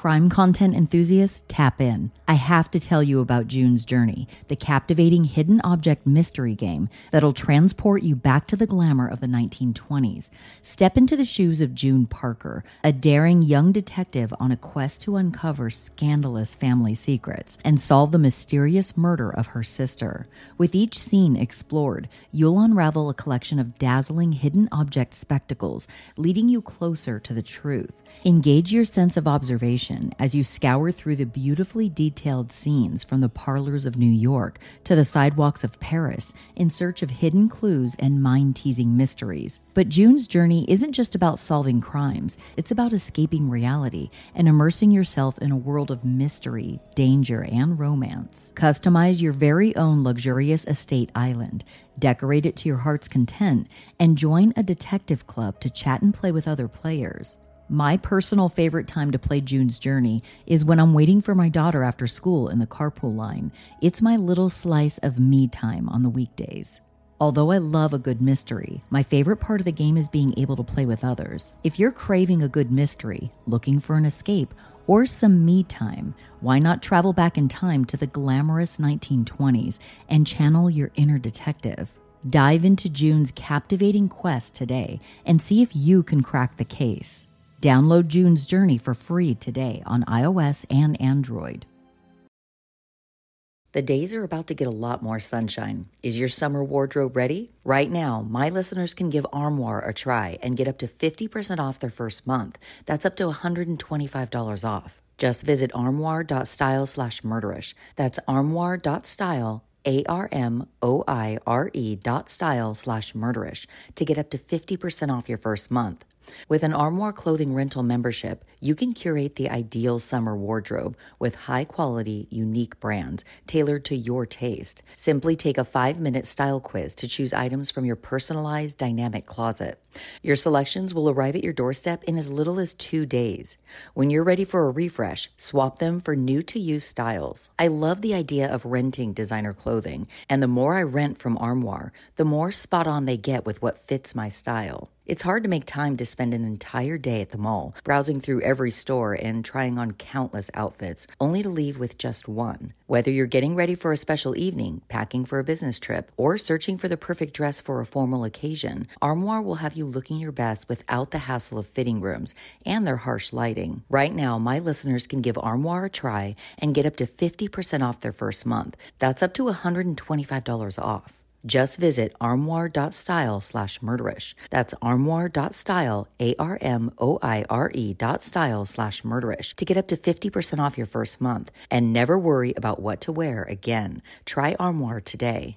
Crime content enthusiasts, tap in. I have to tell you about June's Journey, the captivating hidden object mystery game that'll transport you back to the glamour of the 1920s. Step into the shoes of June Parker, a daring young detective on a quest to uncover scandalous family secrets and solve the mysterious murder of her sister. With each scene explored, you'll unravel a collection of dazzling hidden object spectacles, leading you closer to the truth. Engage your sense of observation as you scour through the beautifully detailed scenes from the parlors of New York to the sidewalks of Paris in search of hidden clues and mind teasing mysteries. But June's journey isn't just about solving crimes, it's about escaping reality and immersing yourself in a world of mystery, danger, and romance. Customize your very own luxurious estate island decorate it to your heart's content, and join a detective club to chat and play with other players. My personal favorite time to play June's Journey is when I'm waiting for my daughter after school in the carpool line. It's my little slice of me time on the weekdays. Although I love a good mystery, my favorite part of the game is being able to play with others. If you're craving a good mystery, looking for an escape, or some me time, why not travel back in time to the glamorous 1920s and channel your inner detective? Dive into June's captivating quest today and see if you can crack the case. Download June's Journey for free today on iOS and Android. The days are about to get a lot more sunshine. Is your summer wardrobe ready? Right now, my listeners can give Armoire a try and get up to 50% off their first month. That's up to $125 off. Just visit armoire.style slash murderish. That's armoire.style, A R M O I R E dot style slash murderish to get up to 50% off your first month. With an Armoire clothing rental membership, you can curate the ideal summer wardrobe with high quality, unique brands tailored to your taste. Simply take a five minute style quiz to choose items from your personalized dynamic closet. Your selections will arrive at your doorstep in as little as two days. When you're ready for a refresh, swap them for new to use styles. I love the idea of renting designer clothing, and the more I rent from Armoire, the more spot on they get with what fits my style. It's hard to make time to spend an entire day at the mall, browsing through every store and trying on countless outfits, only to leave with just one. Whether you're getting ready for a special evening, packing for a business trip, or searching for the perfect dress for a formal occasion, Armoire will have you looking your best without the hassle of fitting rooms and their harsh lighting. Right now, my listeners can give Armoire a try and get up to 50% off their first month. That's up to $125 off. Just visit armoire.style slash murderish. That's armoire.style, A R M O I R E dot style slash murderish to get up to 50% off your first month and never worry about what to wear again. Try Armoire today.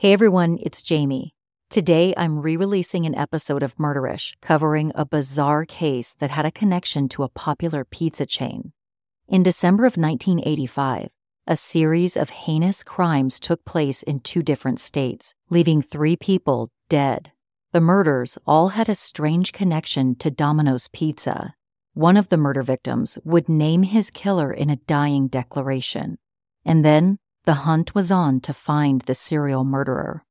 Hey everyone, it's Jami. Today I'm re releasing an episode of Murderish covering a bizarre case that had a connection to a popular pizza chain. In December of 1985, a series of heinous crimes took place in two different states, leaving three people dead. The murders all had a strange connection to Domino's Pizza. One of the murder victims would name his killer in a dying declaration. And then the hunt was on to find the serial murderer.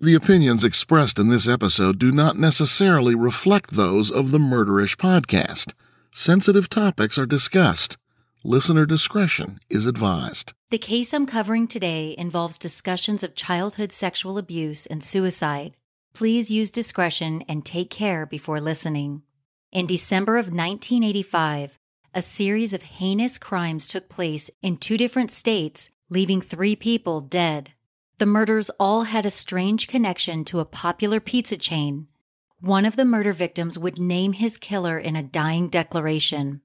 The opinions expressed in this episode do not necessarily reflect those of the Murderish podcast. Sensitive topics are discussed. Listener discretion is advised. The case I'm covering today involves discussions of childhood sexual abuse and suicide. Please use discretion and take care before listening. In December of 1985, a series of heinous crimes took place in two different states, leaving three people dead. The murders all had a strange connection to a popular pizza chain. One of the murder victims would name his killer in a dying declaration,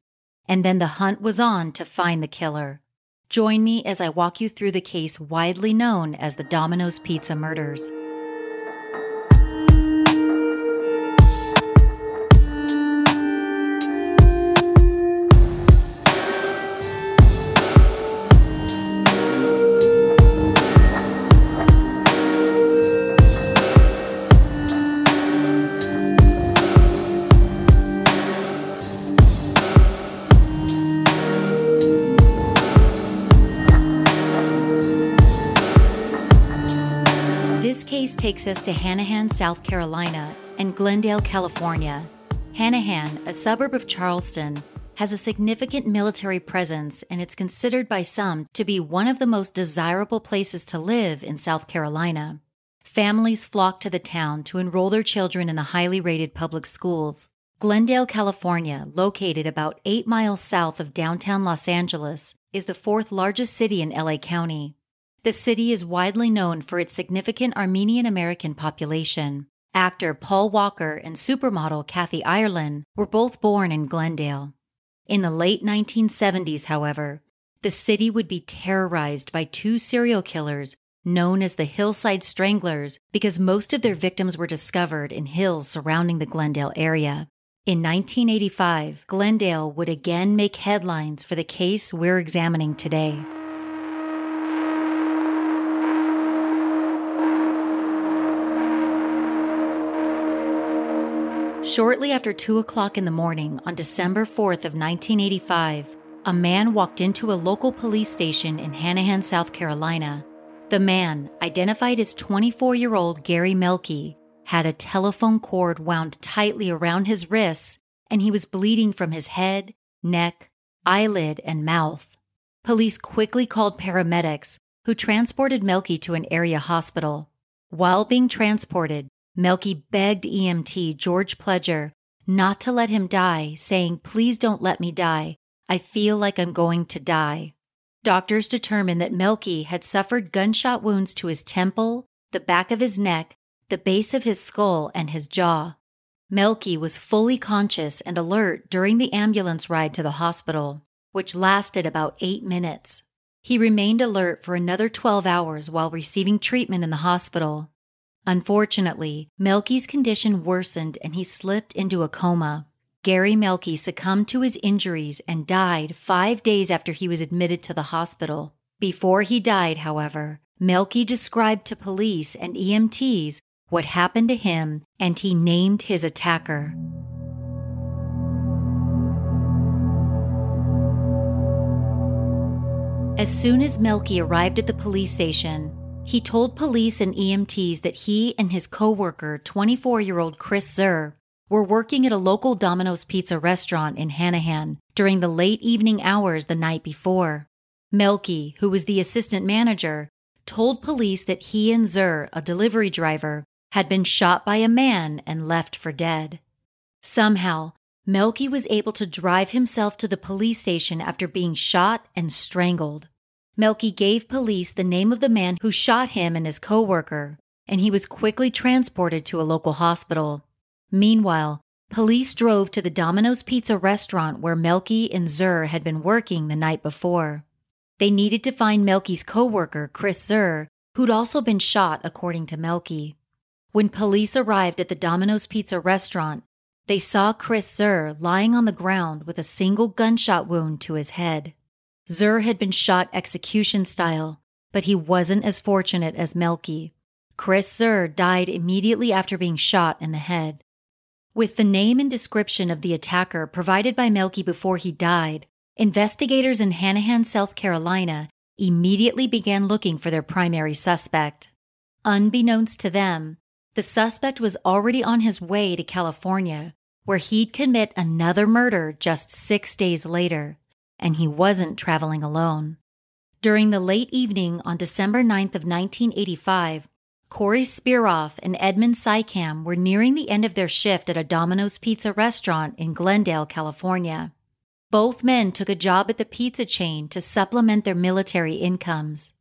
and then the hunt was on to find the killer. Join me as I walk you through the case widely known as the Domino's Pizza murders. Us to Hanahan, South Carolina, and Glendale, California. Hanahan, a suburb of Charleston, has a significant military presence and it's considered by some to be one of the most desirable places to live in South Carolina. Families flock to the town to enroll their children in the highly rated public schools. Glendale, California, located about eight miles south of downtown Los Angeles, is the fourth largest city in LA County. The city is widely known for its significant Armenian American population. Actor Paul Walker and supermodel Kathy Ireland were both born in Glendale. In the late 1970s, however, the city would be terrorized by two serial killers known as the Hillside Stranglers because most of their victims were discovered in hills surrounding the Glendale area. In 1985, Glendale would again make headlines for the case we're examining today. Shortly after 2 o'clock in the morning on December 4th of 1985, a man walked into a local police station in Hanahan, South Carolina. The man, identified as 24-year-old Gary Melky, had a telephone cord wound tightly around his wrists and he was bleeding from his head, neck, eyelid, and mouth. Police quickly called paramedics who transported Melky to an area hospital. While being transported, Melky begged EMT George Pledger not to let him die, saying, Please don't let me die. I feel like I'm going to die. Doctors determined that Melky had suffered gunshot wounds to his temple, the back of his neck, the base of his skull, and his jaw. Melky was fully conscious and alert during the ambulance ride to the hospital, which lasted about eight minutes. He remained alert for another 12 hours while receiving treatment in the hospital. Unfortunately, Melky's condition worsened and he slipped into a coma. Gary Melky succumbed to his injuries and died five days after he was admitted to the hospital. Before he died, however, Melky described to police and EMTs what happened to him and he named his attacker. As soon as Melky arrived at the police station, he told police and EMTs that he and his coworker, 24-year-old Chris Zur, were working at a local Domino's Pizza restaurant in Hanahan during the late evening hours the night before. Melky, who was the assistant manager, told police that he and Zur, a delivery driver, had been shot by a man and left for dead. Somehow, Melky was able to drive himself to the police station after being shot and strangled. Melky gave police the name of the man who shot him and his coworker, and he was quickly transported to a local hospital. Meanwhile, police drove to the Domino's Pizza restaurant where Melky and Zur had been working the night before. They needed to find Melky's coworker, Chris Zur, who'd also been shot according to Melky. When police arrived at the Domino's Pizza restaurant, they saw Chris Zur lying on the ground with a single gunshot wound to his head. Zur had been shot execution style, but he wasn't as fortunate as Melky. Chris Zur died immediately after being shot in the head. With the name and description of the attacker provided by Melky before he died, investigators in Hanahan, South Carolina, immediately began looking for their primary suspect. Unbeknownst to them, the suspect was already on his way to California, where he'd commit another murder just six days later and he wasn't traveling alone. During the late evening on December 9th of 1985, Corey Spiroff and Edmund Sykam were nearing the end of their shift at a Domino's Pizza restaurant in Glendale, California. Both men took a job at the pizza chain to supplement their military incomes.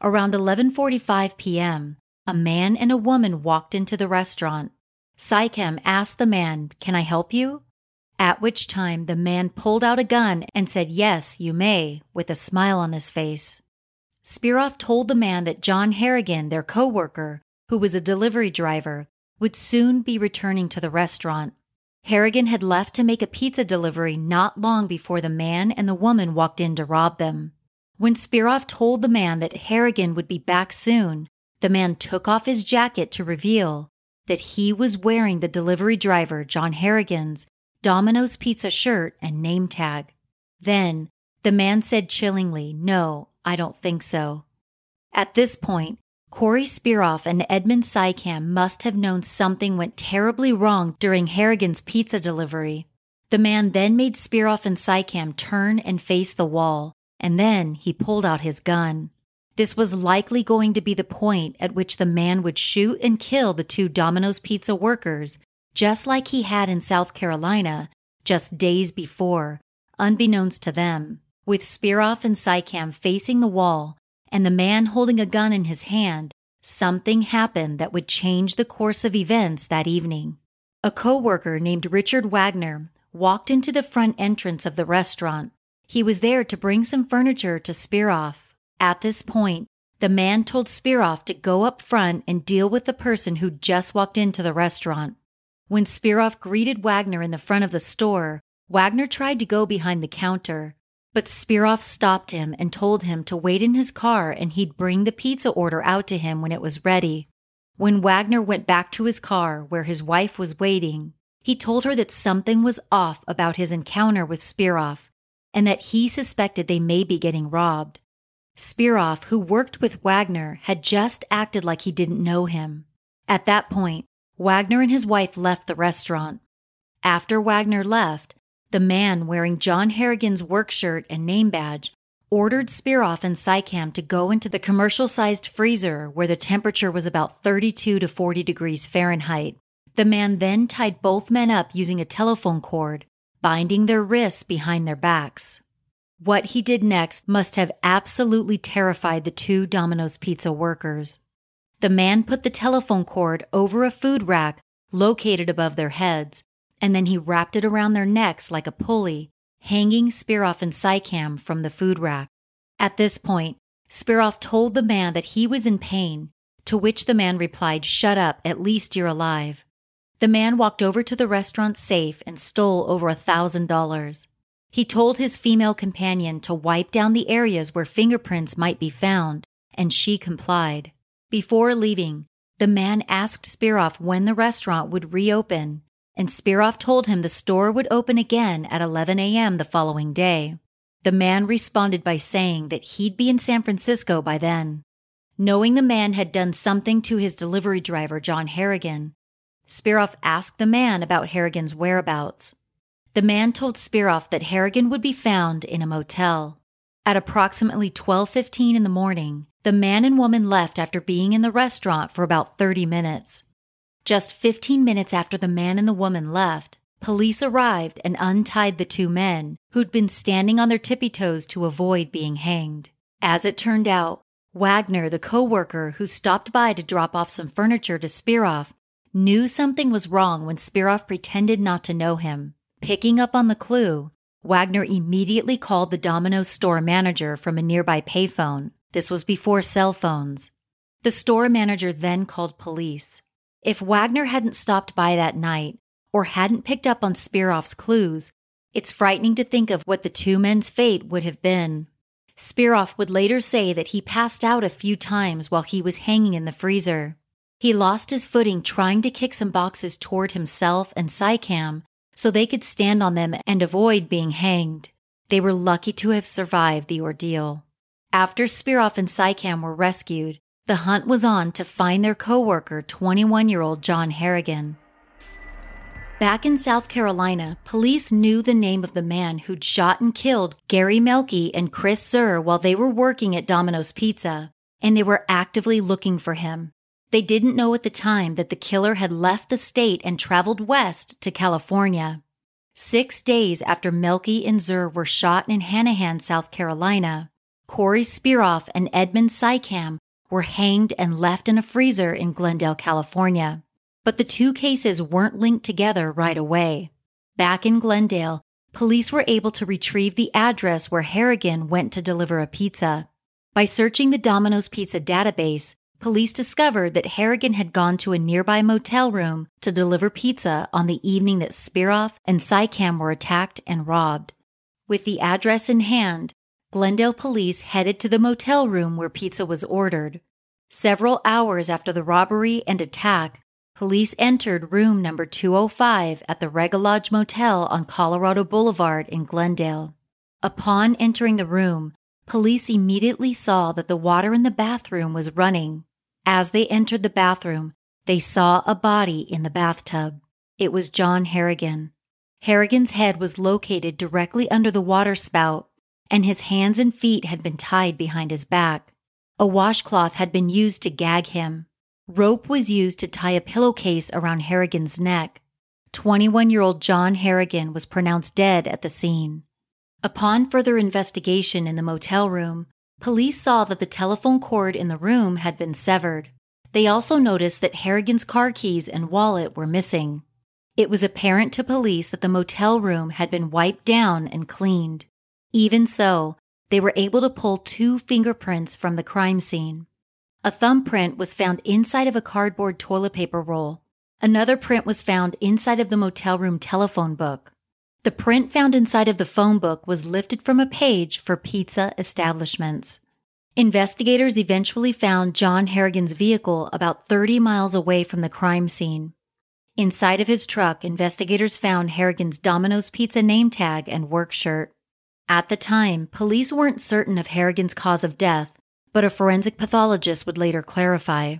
Around 11:45 p.m., a man and a woman walked into the restaurant. Sykam asked the man, "Can I help you?" At which time the man pulled out a gun and said, Yes, you may, with a smile on his face. Spiroff told the man that John Harrigan, their co worker, who was a delivery driver, would soon be returning to the restaurant. Harrigan had left to make a pizza delivery not long before the man and the woman walked in to rob them. When Spiroff told the man that Harrigan would be back soon, the man took off his jacket to reveal that he was wearing the delivery driver, John Harrigan's, Domino's pizza shirt and name tag. Then the man said chillingly, No, I don't think so. At this point, Corey Spiroff and Edmund Sykam must have known something went terribly wrong during Harrigan's pizza delivery. The man then made Spiroff and Sykam turn and face the wall, and then he pulled out his gun. This was likely going to be the point at which the man would shoot and kill the two Domino's Pizza workers, just like he had in South Carolina just days before, unbeknownst to them, with Spiroff and Sykam facing the wall and the man holding a gun in his hand. Something happened that would change the course of events that evening. A coworker named Richard Wagner walked into the front entrance of the restaurant. He was there to bring some furniture to Spiroff. At this point, the man told Spiroff to go up front and deal with the person who just walked into the restaurant. When Spiroff greeted Wagner in the front of the store, Wagner tried to go behind the counter, but Spiroff stopped him and told him to wait in his car and he'd bring the pizza order out to him when it was ready. When Wagner went back to his car where his wife was waiting, he told her that something was off about his encounter with Spiroff and that he suspected they may be getting robbed. Spiroff, who worked with Wagner, had just acted like he didn't know him. At that point, Wagner and his wife left the restaurant. After Wagner left, the man wearing John Harrigan's work shirt and name badge ordered Spiroff and Sykam to go into the commercial sized freezer where the temperature was about 32 to 40 degrees Fahrenheit. The man then tied both men up using a telephone cord, binding their wrists behind their backs. What he did next must have absolutely terrified the two Domino's Pizza workers. The man put the telephone cord over a food rack located above their heads, and then he wrapped it around their necks like a pulley, hanging Spiroff and Sykam from the food rack. At this point, Spiroff told the man that he was in pain, to which the man replied, Shut up, at least you're alive. The man walked over to the restaurant safe and stole over a thousand dollars. He told his female companion to wipe down the areas where fingerprints might be found, and she complied. Before leaving, the man asked Spiroff when the restaurant would reopen, and Spiroff told him the store would open again at 11 a.m. the following day. The man responded by saying that he'd be in San Francisco by then. Knowing the man had done something to his delivery driver, John Harrigan, Spiroff asked the man about Harrigan's whereabouts. The man told Spiroff that Harrigan would be found in a motel. At approximately 12:15 in the morning, the man and woman left after being in the restaurant for about 30 minutes. Just 15 minutes after the man and the woman left, police arrived and untied the two men who'd been standing on their tippy toes to avoid being hanged. As it turned out, Wagner, the coworker who stopped by to drop off some furniture to Spiroff, knew something was wrong when Spiroff pretended not to know him. Picking up on the clue, Wagner immediately called the Domino's store manager from a nearby payphone. This was before cell phones. The store manager then called police. If Wagner hadn't stopped by that night or hadn't picked up on Spiroff's clues, it's frightening to think of what the two men's fate would have been. Spiroff would later say that he passed out a few times while he was hanging in the freezer. He lost his footing trying to kick some boxes toward himself and Sykam so they could stand on them and avoid being hanged. They were lucky to have survived the ordeal. After Spiroff and Sykam were rescued, the hunt was on to find their coworker, 21 year old John Harrigan. Back in South Carolina, police knew the name of the man who'd shot and killed Gary Melky and Chris Zur while they were working at Domino's Pizza, and they were actively looking for him. They didn't know at the time that the killer had left the state and traveled west to California. Six days after Melky and Zur were shot in Hanahan, South Carolina, Corey Spiroff and Edmund Sykam were hanged and left in a freezer in Glendale, California. But the two cases weren't linked together right away. Back in Glendale, police were able to retrieve the address where Harrigan went to deliver a pizza. By searching the Domino's Pizza database, police discovered that Harrigan had gone to a nearby motel room to deliver pizza on the evening that Spiroff and Sykam were attacked and robbed. With the address in hand, Glendale police headed to the motel room where pizza was ordered. Several hours after the robbery and attack, police entered room number 205 at the Regalodge Motel on Colorado Boulevard in Glendale. Upon entering the room, police immediately saw that the water in the bathroom was running As they entered the bathroom, they saw a body in the bathtub. It was John Harrigan. Harrigan's head was located directly under the water spout, and his hands and feet had been tied behind his back. A washcloth had been used to gag him. Rope was used to tie a pillowcase around Harrigan's neck. 21 year old John Harrigan was pronounced dead at the scene. Upon further investigation in the motel room, police saw that the telephone cord in the room had been severed. They also noticed that Harrigan's car keys and wallet were missing. It was apparent to police that the motel room had been wiped down and cleaned. Even so, they were able to pull two fingerprints from the crime scene. A thumbprint was found inside of a cardboard toilet paper roll. Another print was found inside of the motel room telephone book. The print found inside of the phone book was lifted from a page for pizza establishments. Investigators eventually found John Harrigan's vehicle about 30 miles away from the crime scene. Inside of his truck, investigators found Harrigan's Domino's Pizza name tag and work shirt. At the time, police weren't certain of Harrigan's cause of death, but a forensic pathologist would later clarify.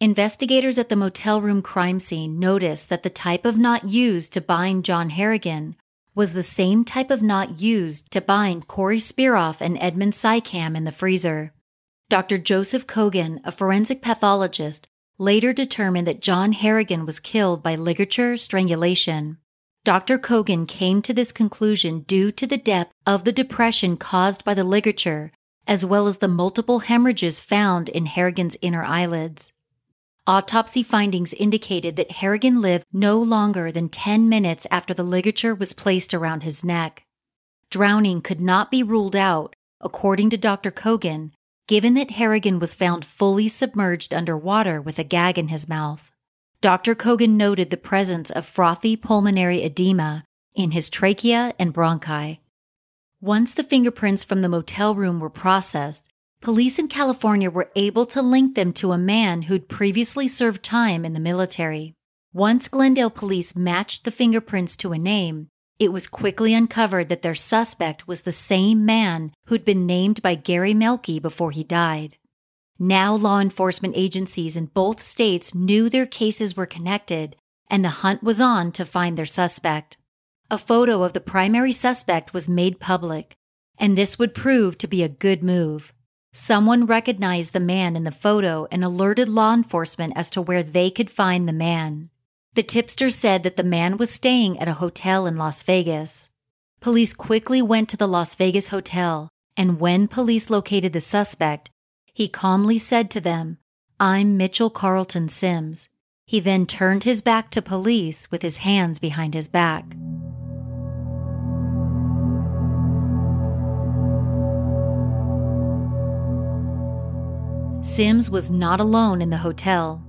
Investigators at the motel room crime scene noticed that the type of knot used to bind John Harrigan was the same type of knot used to bind Corey Spiroff and Edmund Sykam in the freezer. Dr. Joseph Kogan, a forensic pathologist, later determined that John Harrigan was killed by ligature strangulation. Dr. Kogan came to this conclusion due to the depth of the depression caused by the ligature, as well as the multiple hemorrhages found in Harrigan's inner eyelids. Autopsy findings indicated that Harrigan lived no longer than 10 minutes after the ligature was placed around his neck. Drowning could not be ruled out, according to Dr. Kogan, given that Harrigan was found fully submerged underwater with a gag in his mouth. Dr. Kogan noted the presence of frothy pulmonary edema in his trachea and bronchi. Once the fingerprints from the motel room were processed, police in California were able to link them to a man who'd previously served time in the military. Once Glendale police matched the fingerprints to a name, it was quickly uncovered that their suspect was the same man who'd been named by Gary Melky before he died. Now, law enforcement agencies in both states knew their cases were connected, and the hunt was on to find their suspect. A photo of the primary suspect was made public, and this would prove to be a good move. Someone recognized the man in the photo and alerted law enforcement as to where they could find the man. The tipster said that the man was staying at a hotel in Las Vegas. Police quickly went to the Las Vegas hotel, and when police located the suspect, he calmly said to them, I'm Mitchell Carlton Sims. He then turned his back to police with his hands behind his back. Sims was not alone in the hotel.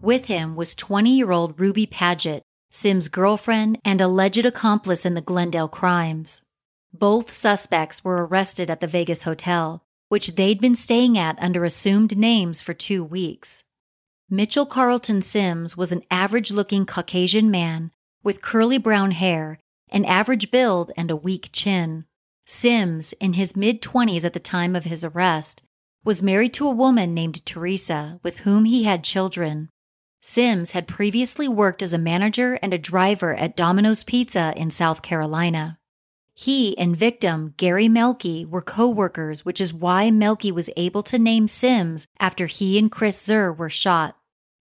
With him was 20 year old Ruby Paget, Sims' girlfriend and alleged accomplice in the Glendale crimes. Both suspects were arrested at the Vegas hotel, which they'd been staying at under assumed names for two weeks. Mitchell Carlton Sims was an average looking Caucasian man with curly brown hair, an average build, and a weak chin. Sims, in his mid 20s at the time of his arrest, was married to a woman named Teresa with whom he had children. Sims had previously worked as a manager and a driver at Domino's Pizza in South Carolina. He and victim Gary Melky were co workers, which is why Melky was able to name Sims after he and Chris Zur were shot.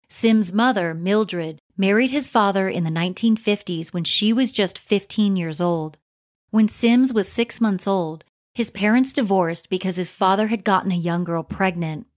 Sims' mother, Mildred, married his father in the 1950s when she was just 15 years old. When Sims was six months old, his parents divorced because his father had gotten a young girl pregnant.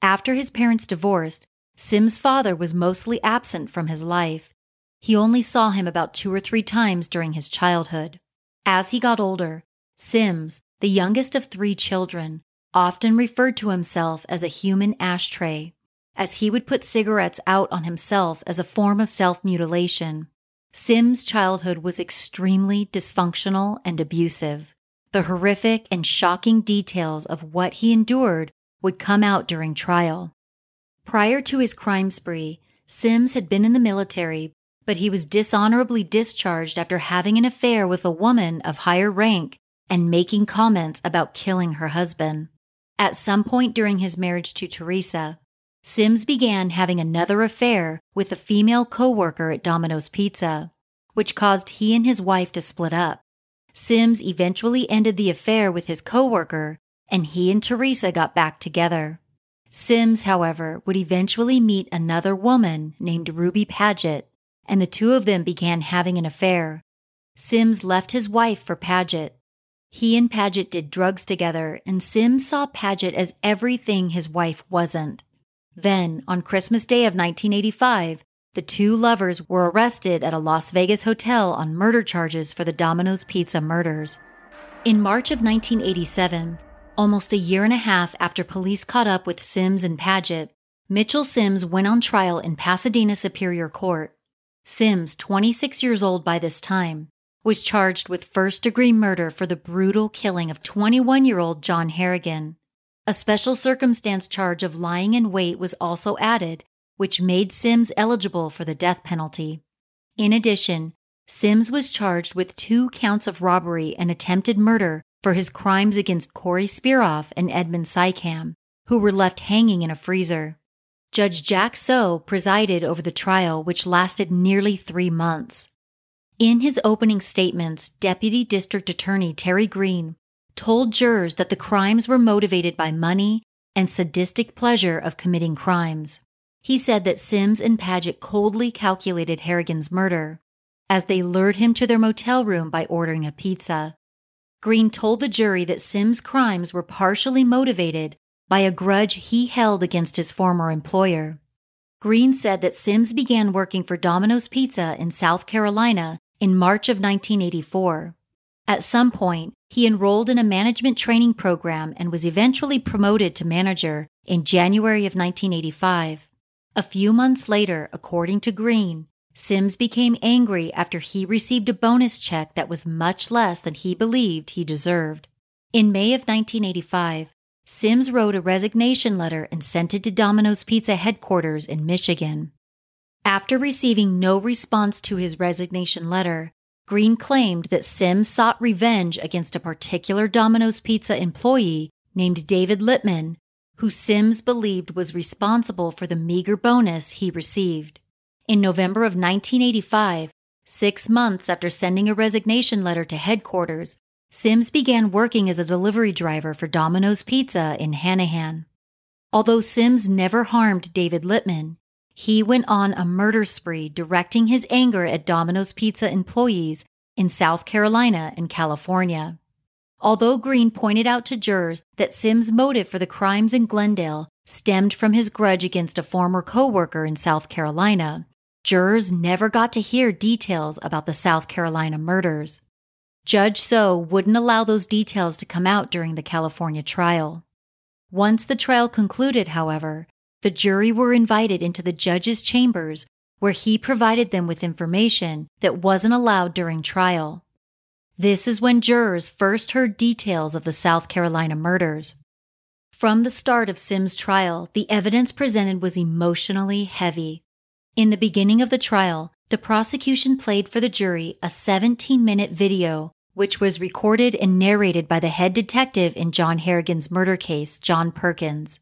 After his parents divorced, Sim's father was mostly absent from his life. He only saw him about two or three times during his childhood. As he got older, Sims, the youngest of three children, often referred to himself as a human ashtray, as he would put cigarettes out on himself as a form of self mutilation. Sim's childhood was extremely dysfunctional and abusive. The horrific and shocking details of what he endured would come out during trial. Prior to his crime spree, Sims had been in the military, but he was dishonorably discharged after having an affair with a woman of higher rank and making comments about killing her husband. At some point during his marriage to Teresa, Sims began having another affair with a female coworker at Domino's Pizza, which caused he and his wife to split up. Sims eventually ended the affair with his coworker, and he and Teresa got back together. Sims, however, would eventually meet another woman named Ruby Paget, and the two of them began having an affair. Sims left his wife for Paget. He and Paget did drugs together, and Sims saw Paget as everything his wife wasn't. Then, on Christmas Day of 1985, the two lovers were arrested at a Las Vegas hotel on murder charges for the Domino's Pizza murders. In March of 1987, almost a year and a half after police caught up with Sims and Paget, Mitchell Sims went on trial in Pasadena Superior Court. Sims, 26 years old by this time, was charged with first degree murder for the brutal killing of 21 year old John Harrigan. A special circumstance charge of lying in wait was also added, which made Sims eligible for the death penalty. In addition, Sims was charged with two counts of robbery and attempted murder for his crimes against Corey Spiroff and Edmund Sykam, who were left hanging in a freezer. Judge Jack Tso presided over the trial, which lasted nearly three months. In his opening statements, Deputy District Attorney Terry Green told jurors that the crimes were motivated by money and sadistic pleasure of committing crimes. He said that Sims and Paget coldly calculated Harrigan's murder as they lured him to their motel room by ordering a pizza. Green told the jury that Sims' crimes were partially motivated by a grudge he held against his former employer. Green said that Sims began working for Domino's Pizza in South Carolina in March of 1984. At some point, he enrolled in a management training program and was eventually promoted to manager in January of 1985. A few months later, according to Green, Sims became angry after he received a bonus check that was much less than he believed he deserved. In May of 1985, Sims wrote a resignation letter and sent it to Domino's Pizza headquarters in Michigan. After receiving no response to his resignation letter, Green claimed that Sims sought revenge against a particular Domino's Pizza employee named David Littman, who Sims believed was responsible for the meager bonus he received. In November of 1985, six months after sending a resignation letter to headquarters, Sims began working as a delivery driver for Domino's Pizza in Hanahan. Although Sims never harmed David Littman, he went on a murder spree directing his anger at Domino's Pizza employees in South Carolina and California. Although Green pointed out to jurors that Sims' motive for the crimes in Glendale stemmed from his grudge against a former coworker in South Carolina, jurors never got to hear details about the South Carolina murders. Judge Tso wouldn't allow those details to come out during the California trial. Once the trial concluded, however, the jury were invited into the judge's chambers where he provided them with information that wasn't allowed during trial. This is when jurors first heard details of the South Carolina murders. From the start of Sims' trial, the evidence presented was emotionally heavy. In the beginning of the trial, the prosecution played for the jury a 17 minute video, which was recorded and narrated by the head detective in John Harrigan's murder case, John Perkins.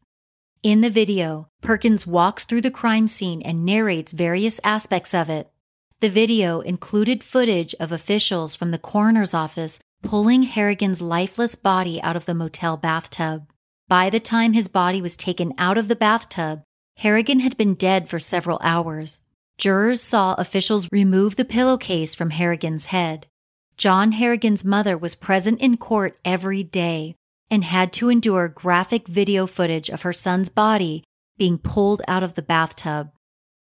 In the video, Perkins walks through the crime scene and narrates various aspects of it. The video included footage of officials from the coroner's office pulling Harrigan's lifeless body out of the motel bathtub. By the time his body was taken out of the bathtub, Harrigan had been dead for several hours. Jurors saw officials remove the pillowcase from Harrigan's head. John Harrigan's mother was present in court every day, and had to endure graphic video footage of her son's body being pulled out of the bathtub.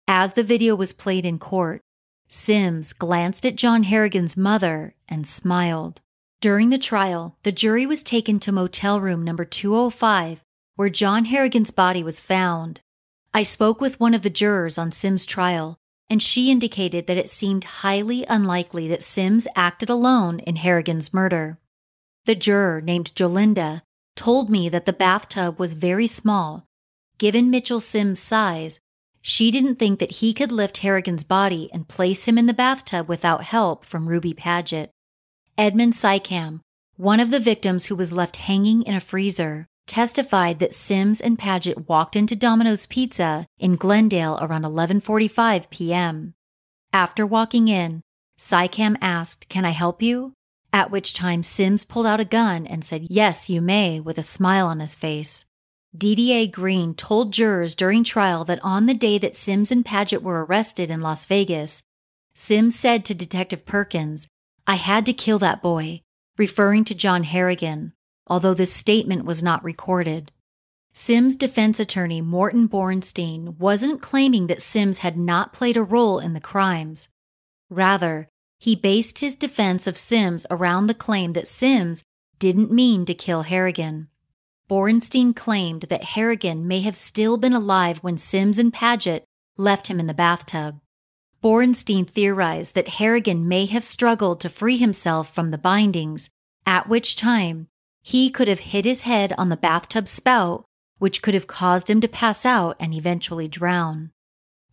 As the video was played in court, Sims glanced at John Harrigan's mother and smiled. During the trial, the jury was taken to motel room number 205, where John Harrigan's body was found. I spoke with one of the jurors on Sims' trial, and she indicated that it seemed highly unlikely that Sims acted alone in Harrigan's murder. The juror, named Jolinda, told me that the bathtub was very small. Given Mitchell Sims' size, she didn't think that he could lift Harrigan's body and place him in the bathtub without help from Ruby Paget. Edmund Sykam, one of the victims who was left hanging in a freezer, testified that Sims and Paget walked into Domino's Pizza in Glendale around 11:45 p.m. After walking in, Sykam asked, "Can I help you?" At which time Sims pulled out a gun and said, "Yes, you may," with a smile on his face. DDA Green told jurors during trial that on the day that Sims and Paget were arrested in Las Vegas, Sims said to Detective Perkins, I had to kill that boy, referring to John Harrigan, although this statement was not recorded. Sims' defense attorney, Morton Borenstein, wasn't claiming that Sims had not played a role in the crimes. Rather, he based his defense of Sims around the claim that Sims didn't mean to kill Harrigan. Borenstein claimed that Harrigan may have still been alive when Sims and Paget left him in the bathtub. Borenstein theorized that Harrigan may have struggled to free himself from the bindings, at which time he could have hit his head on the bathtub spout, which could have caused him to pass out and eventually drown.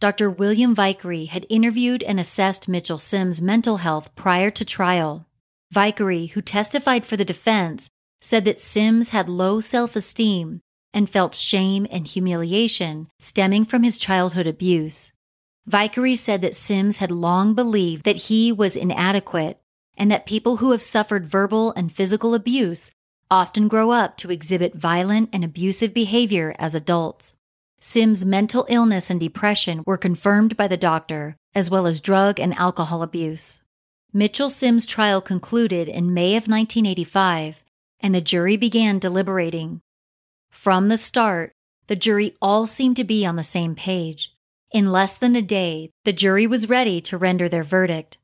Dr. William Vicary had interviewed and assessed Mitchell Sims' mental health prior to trial. Vicary, who testified for the defense, said that Sims had low self esteem and felt shame and humiliation stemming from his childhood abuse. Vicary said that Sims had long believed that he was inadequate and that people who have suffered verbal and physical abuse often grow up to exhibit violent and abusive behavior as adults. Sims' mental illness and depression were confirmed by the doctor, as well as drug and alcohol abuse. Mitchell Sims' trial concluded in May of 1985, and the jury began deliberating. From the start, the jury all seemed to be on the same page. In less than a day, the jury was ready to render their verdict.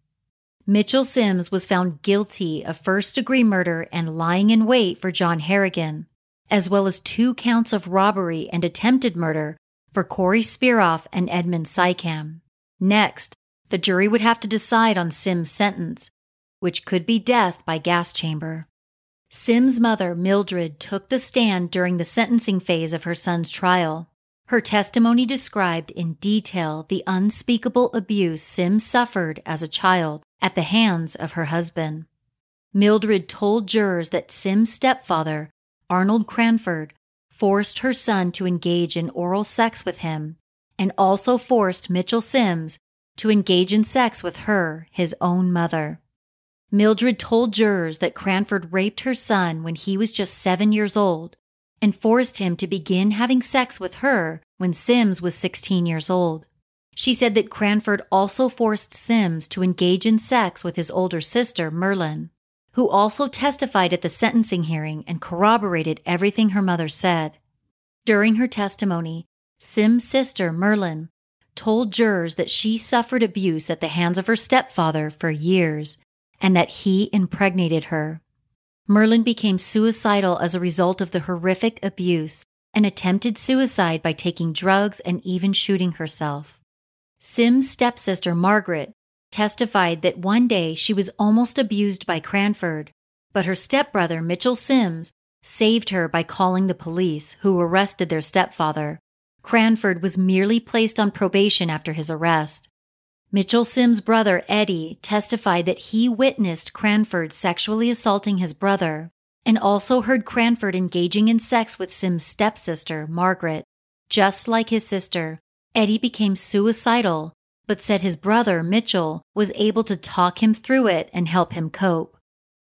Mitchell Sims was found guilty of first degree murder and lying in wait for John Harrigan, as well as two counts of robbery and attempted murder for Corey Spiroff and Edmund Sykam. Next, the jury would have to decide on Sims' sentence, which could be death by gas chamber. Sims' mother, Mildred, took the stand during the sentencing phase of her son's trial. Her testimony described in detail the unspeakable abuse Sims suffered as a child at the hands of her husband. Mildred told jurors that Sims' stepfather, Arnold Cranford, forced her son to engage in oral sex with him and also forced Mitchell Sims to engage in sex with her, his own mother. Mildred told jurors that Cranford raped her son when he was just seven years old and forced him to begin having sex with her when Sims was 16 years old. She said that Cranford also forced Sims to engage in sex with his older sister, Merlin, who also testified at the sentencing hearing and corroborated everything her mother said. During her testimony, Sims' sister, Merlin, told jurors that she suffered abuse at the hands of her stepfather for years and that he impregnated her. Merlin became suicidal as a result of the horrific abuse and attempted suicide by taking drugs and even shooting herself. Sim's stepsister, Margaret, testified that one day she was almost abused by Cranford, but her stepbrother, Mitchell Sims, saved her by calling the police, who arrested their stepfather. Cranford was merely placed on probation after his arrest. Mitchell Sims' brother, Eddie, testified that he witnessed Cranford sexually assaulting his brother and also heard Cranford engaging in sex with Sims' stepsister, Margaret. Just like his sister, Eddie became suicidal, but said his brother, Mitchell, was able to talk him through it and help him cope.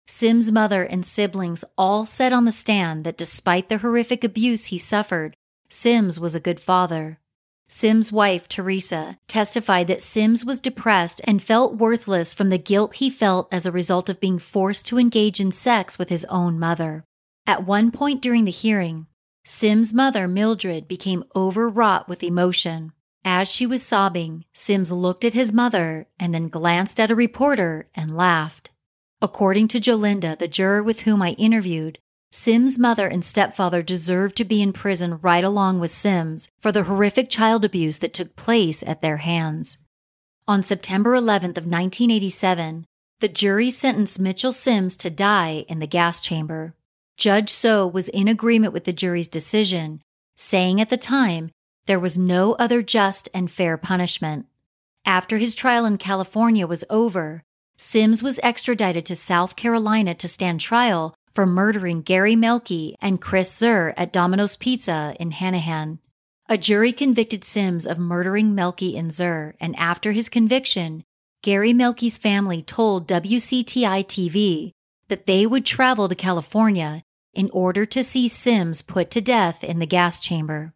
Sims' mother and siblings all said on the stand that despite the horrific abuse he suffered, Sims was a good father. Sims' wife, Teresa, testified that Sims was depressed and felt worthless from the guilt he felt as a result of being forced to engage in sex with his own mother. At one point during the hearing, Sims' mother, Mildred, became overwrought with emotion. As she was sobbing, Sims looked at his mother and then glanced at a reporter and laughed. According to Jolinda, the juror with whom I interviewed, Sims' mother and stepfather deserved to be in prison right along with Sims for the horrific child abuse that took place at their hands. On September 11th of 1987, the jury sentenced Mitchell Sims to die in the gas chamber. Judge Tso was in agreement with the jury's decision, saying at the time there was no other just and fair punishment. After his trial in California was over, Sims was extradited to South Carolina to stand trial for murdering Gary Melky and Chris Zur at Domino's Pizza in Hanahan. A jury convicted Sims of murdering Melky and Zur, and after his conviction, Gary Melky's family told WCTI TV that they would travel to California in order to see Sims put to death in the gas chamber.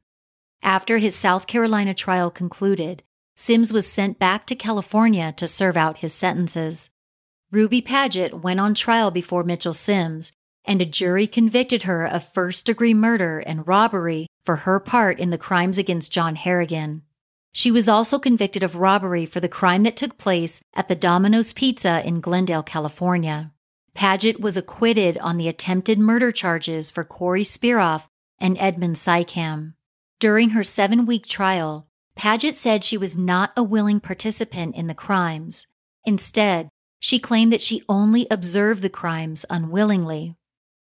After his South Carolina trial concluded, Sims was sent back to California to serve out his sentences. Ruby Paget went on trial before Mitchell Sims, and a jury convicted her of first degree murder and robbery for her part in the crimes against John Harrigan. She was also convicted of robbery for the crime that took place at the Domino's Pizza in Glendale, California. Paget was acquitted on the attempted murder charges for Corey Spiroff and Edmund Sykam. During her seven week trial, Paget said she was not a willing participant in the crimes. Instead, she claimed that she only observed the crimes unwillingly.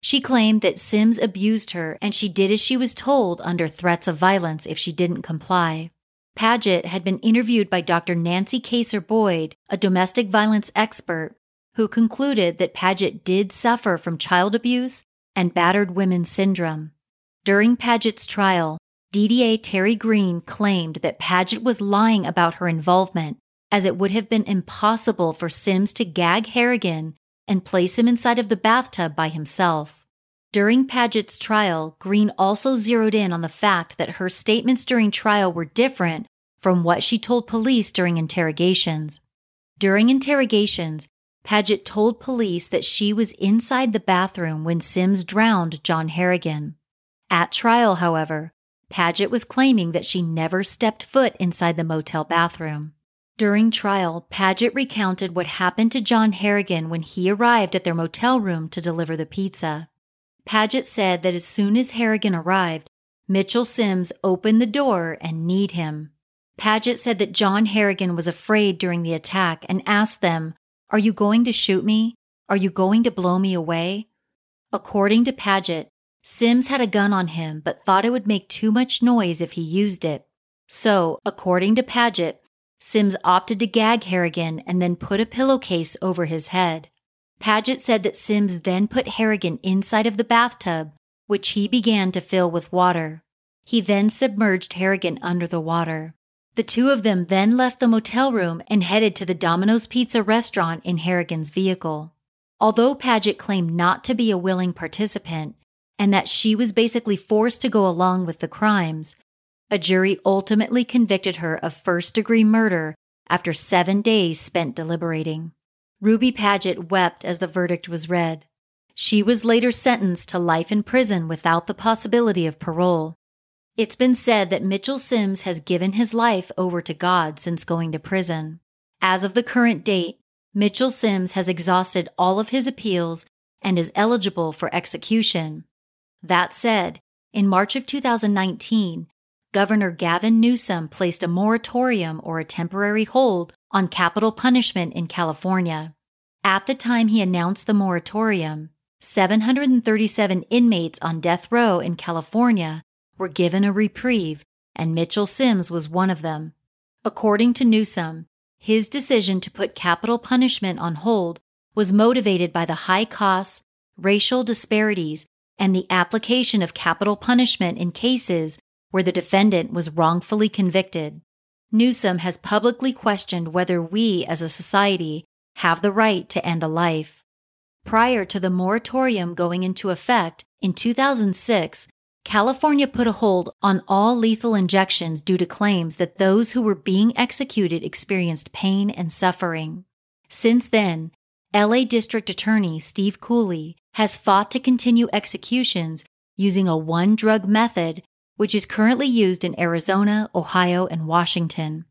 She claimed that Sims abused her and she did as she was told under threats of violence if she didn't comply. Paget had been interviewed by Dr. Nancy Kaser Boyd, a domestic violence expert, who concluded that Paget did suffer from child abuse and battered women syndrome. During Paget's trial, DDA Terry Green claimed that Paget was lying about her involvement, as it would have been impossible for Sims to gag Harrigan and place him inside of the bathtub by himself. During Paget's trial, Green also zeroed in on the fact that her statements during trial were different from what she told police during interrogations. During interrogations, Paget told police that she was inside the bathroom when Sims drowned John Harrigan. At trial, however, Paget was claiming that she never stepped foot inside the motel bathroom. During trial, Paget recounted what happened to John Harrigan when he arrived at their motel room to deliver the pizza. Paget said that as soon as Harrigan arrived, Mitchell Sims opened the door and kneed him. Paget said that John Harrigan was afraid during the attack and asked them, Are you going to shoot me? Are you going to blow me away? According to Paget, Sims had a gun on him but thought it would make too much noise if he used it. So, according to Paget, Sims opted to gag Harrigan and then put a pillowcase over his head. Paget said that Sims then put Harrigan inside of the bathtub, which he began to fill with water. He then submerged Harrigan under the water. The two of them then left the motel room and headed to the Domino's Pizza restaurant in Harrigan's vehicle. Although Paget claimed not to be a willing participant, and that she was basically forced to go along with the crimes, a jury ultimately convicted her of first degree murder after seven days spent deliberating. Ruby Paget wept as the verdict was read. She was later sentenced to life in prison without the possibility of parole. It's been said that Mitchell Sims has given his life over to God since going to prison. As of the current date, Mitchell Sims has exhausted all of his appeals and is eligible for execution. That said, in March of 2019, Governor Gavin Newsom placed a moratorium or a temporary hold on capital punishment in California. At the time he announced the moratorium, 737 inmates on death row in California were given a reprieve, and Mitchell Sims was one of them. According to Newsom, his decision to put capital punishment on hold was motivated by the high costs, racial disparities, and the application of capital punishment in cases where the defendant was wrongfully convicted. Newsom has publicly questioned whether we as a society have the right to end a life. Prior to the moratorium going into effect in 2006, California put a hold on all lethal injections due to claims that those who were being executed experienced pain and suffering. Since then, LA District Attorney Steve Cooley has fought to continue executions using a one drug method, which is currently used in Arizona, Ohio, and Washington.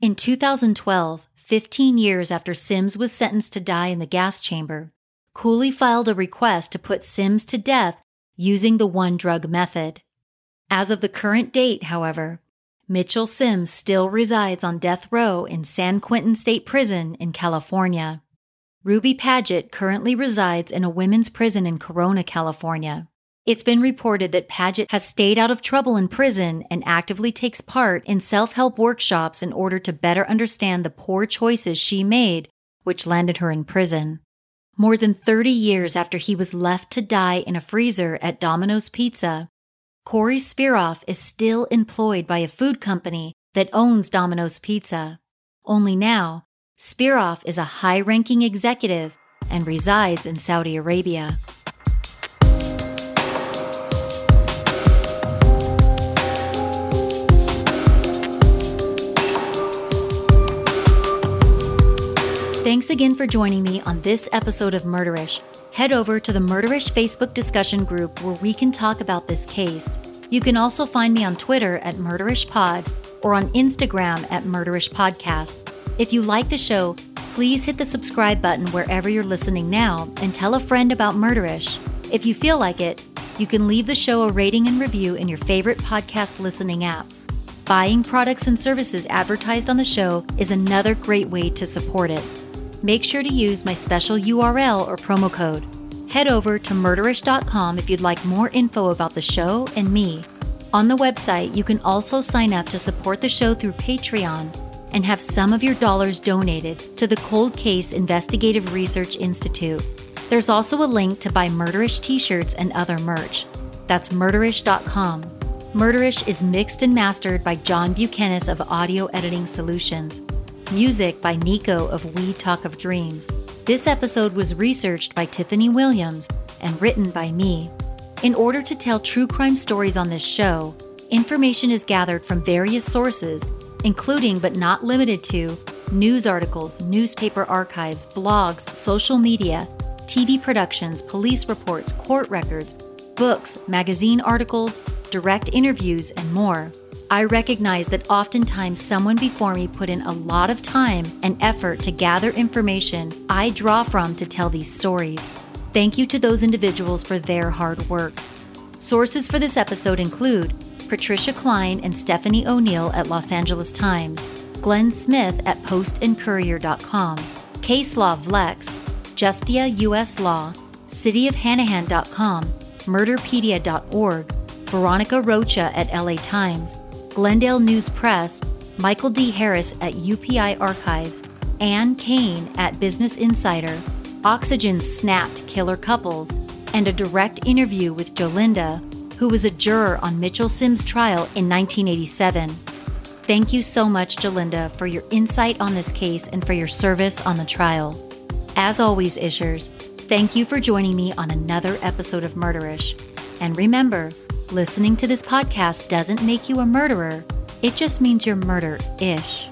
In 2012, 15 years after Sims was sentenced to die in the gas chamber, Cooley filed a request to put Sims to death using the one drug method. As of the current date, however, Mitchell Sims still resides on death row in San Quentin State Prison in California. Ruby Paget currently resides in a women's prison in Corona, California. It's been reported that Paget has stayed out of trouble in prison and actively takes part in self help workshops in order to better understand the poor choices she made, which landed her in prison. More than 30 years after he was left to die in a freezer at Domino's Pizza, Corey Spiroff is still employed by a food company that owns Domino's Pizza. Only now, Spiroff is a high ranking executive and resides in Saudi Arabia. Thanks again for joining me on this episode of Murderish. Head over to the Murderish Facebook discussion group where we can talk about this case. You can also find me on Twitter at MurderishPod or on Instagram at Murderish Podcast. If you like the show, please hit the subscribe button wherever you're listening now and tell a friend about Murderish. If you feel like it, you can leave the show a rating and review in your favorite podcast listening app. Buying products and services advertised on the show is another great way to support it. Make sure to use my special URL or promo code. Head over to murderish.com if you'd like more info about the show and me. On the website, you can also sign up to support the show through Patreon and have some of your dollars donated to the Cold Case Investigative Research Institute. There's also a link to buy Murderish t shirts and other merch. That's murderish.com. Murderish is mixed and mastered by John Buchanan of Audio Editing Solutions. Music by Nico of We Talk of Dreams. This episode was researched by Tiffany Williams and written by me. In order to tell true crime stories on this show, information is gathered from various sources, including but not limited to news articles, newspaper archives, blogs, social media, TV productions, police reports, court records, books, magazine articles, direct interviews, and more. I recognize that oftentimes someone before me put in a lot of time and effort to gather information I draw from to tell these stories. Thank you to those individuals for their hard work. Sources for this episode include Patricia Klein and Stephanie O'Neill at Los Angeles Times, Glenn Smith at postandcourier.com, Case Law Vlex, Justia US Law, cityofhanahan.com, murderpedia.org, Veronica Rocha at LA Times, Glendale News Press, Michael D. Harris at UPI Archives, Ann Kane at Business Insider, Oxygen snapped killer couples, and a direct interview with Jolinda, who was a juror on Mitchell Sims' trial in 1987. Thank you so much, Jalinda, for your insight on this case and for your service on the trial. As always, Ishers, thank you for joining me on another episode of Murderish. And remember, listening to this podcast doesn't make you a murderer, it just means you're murder ish.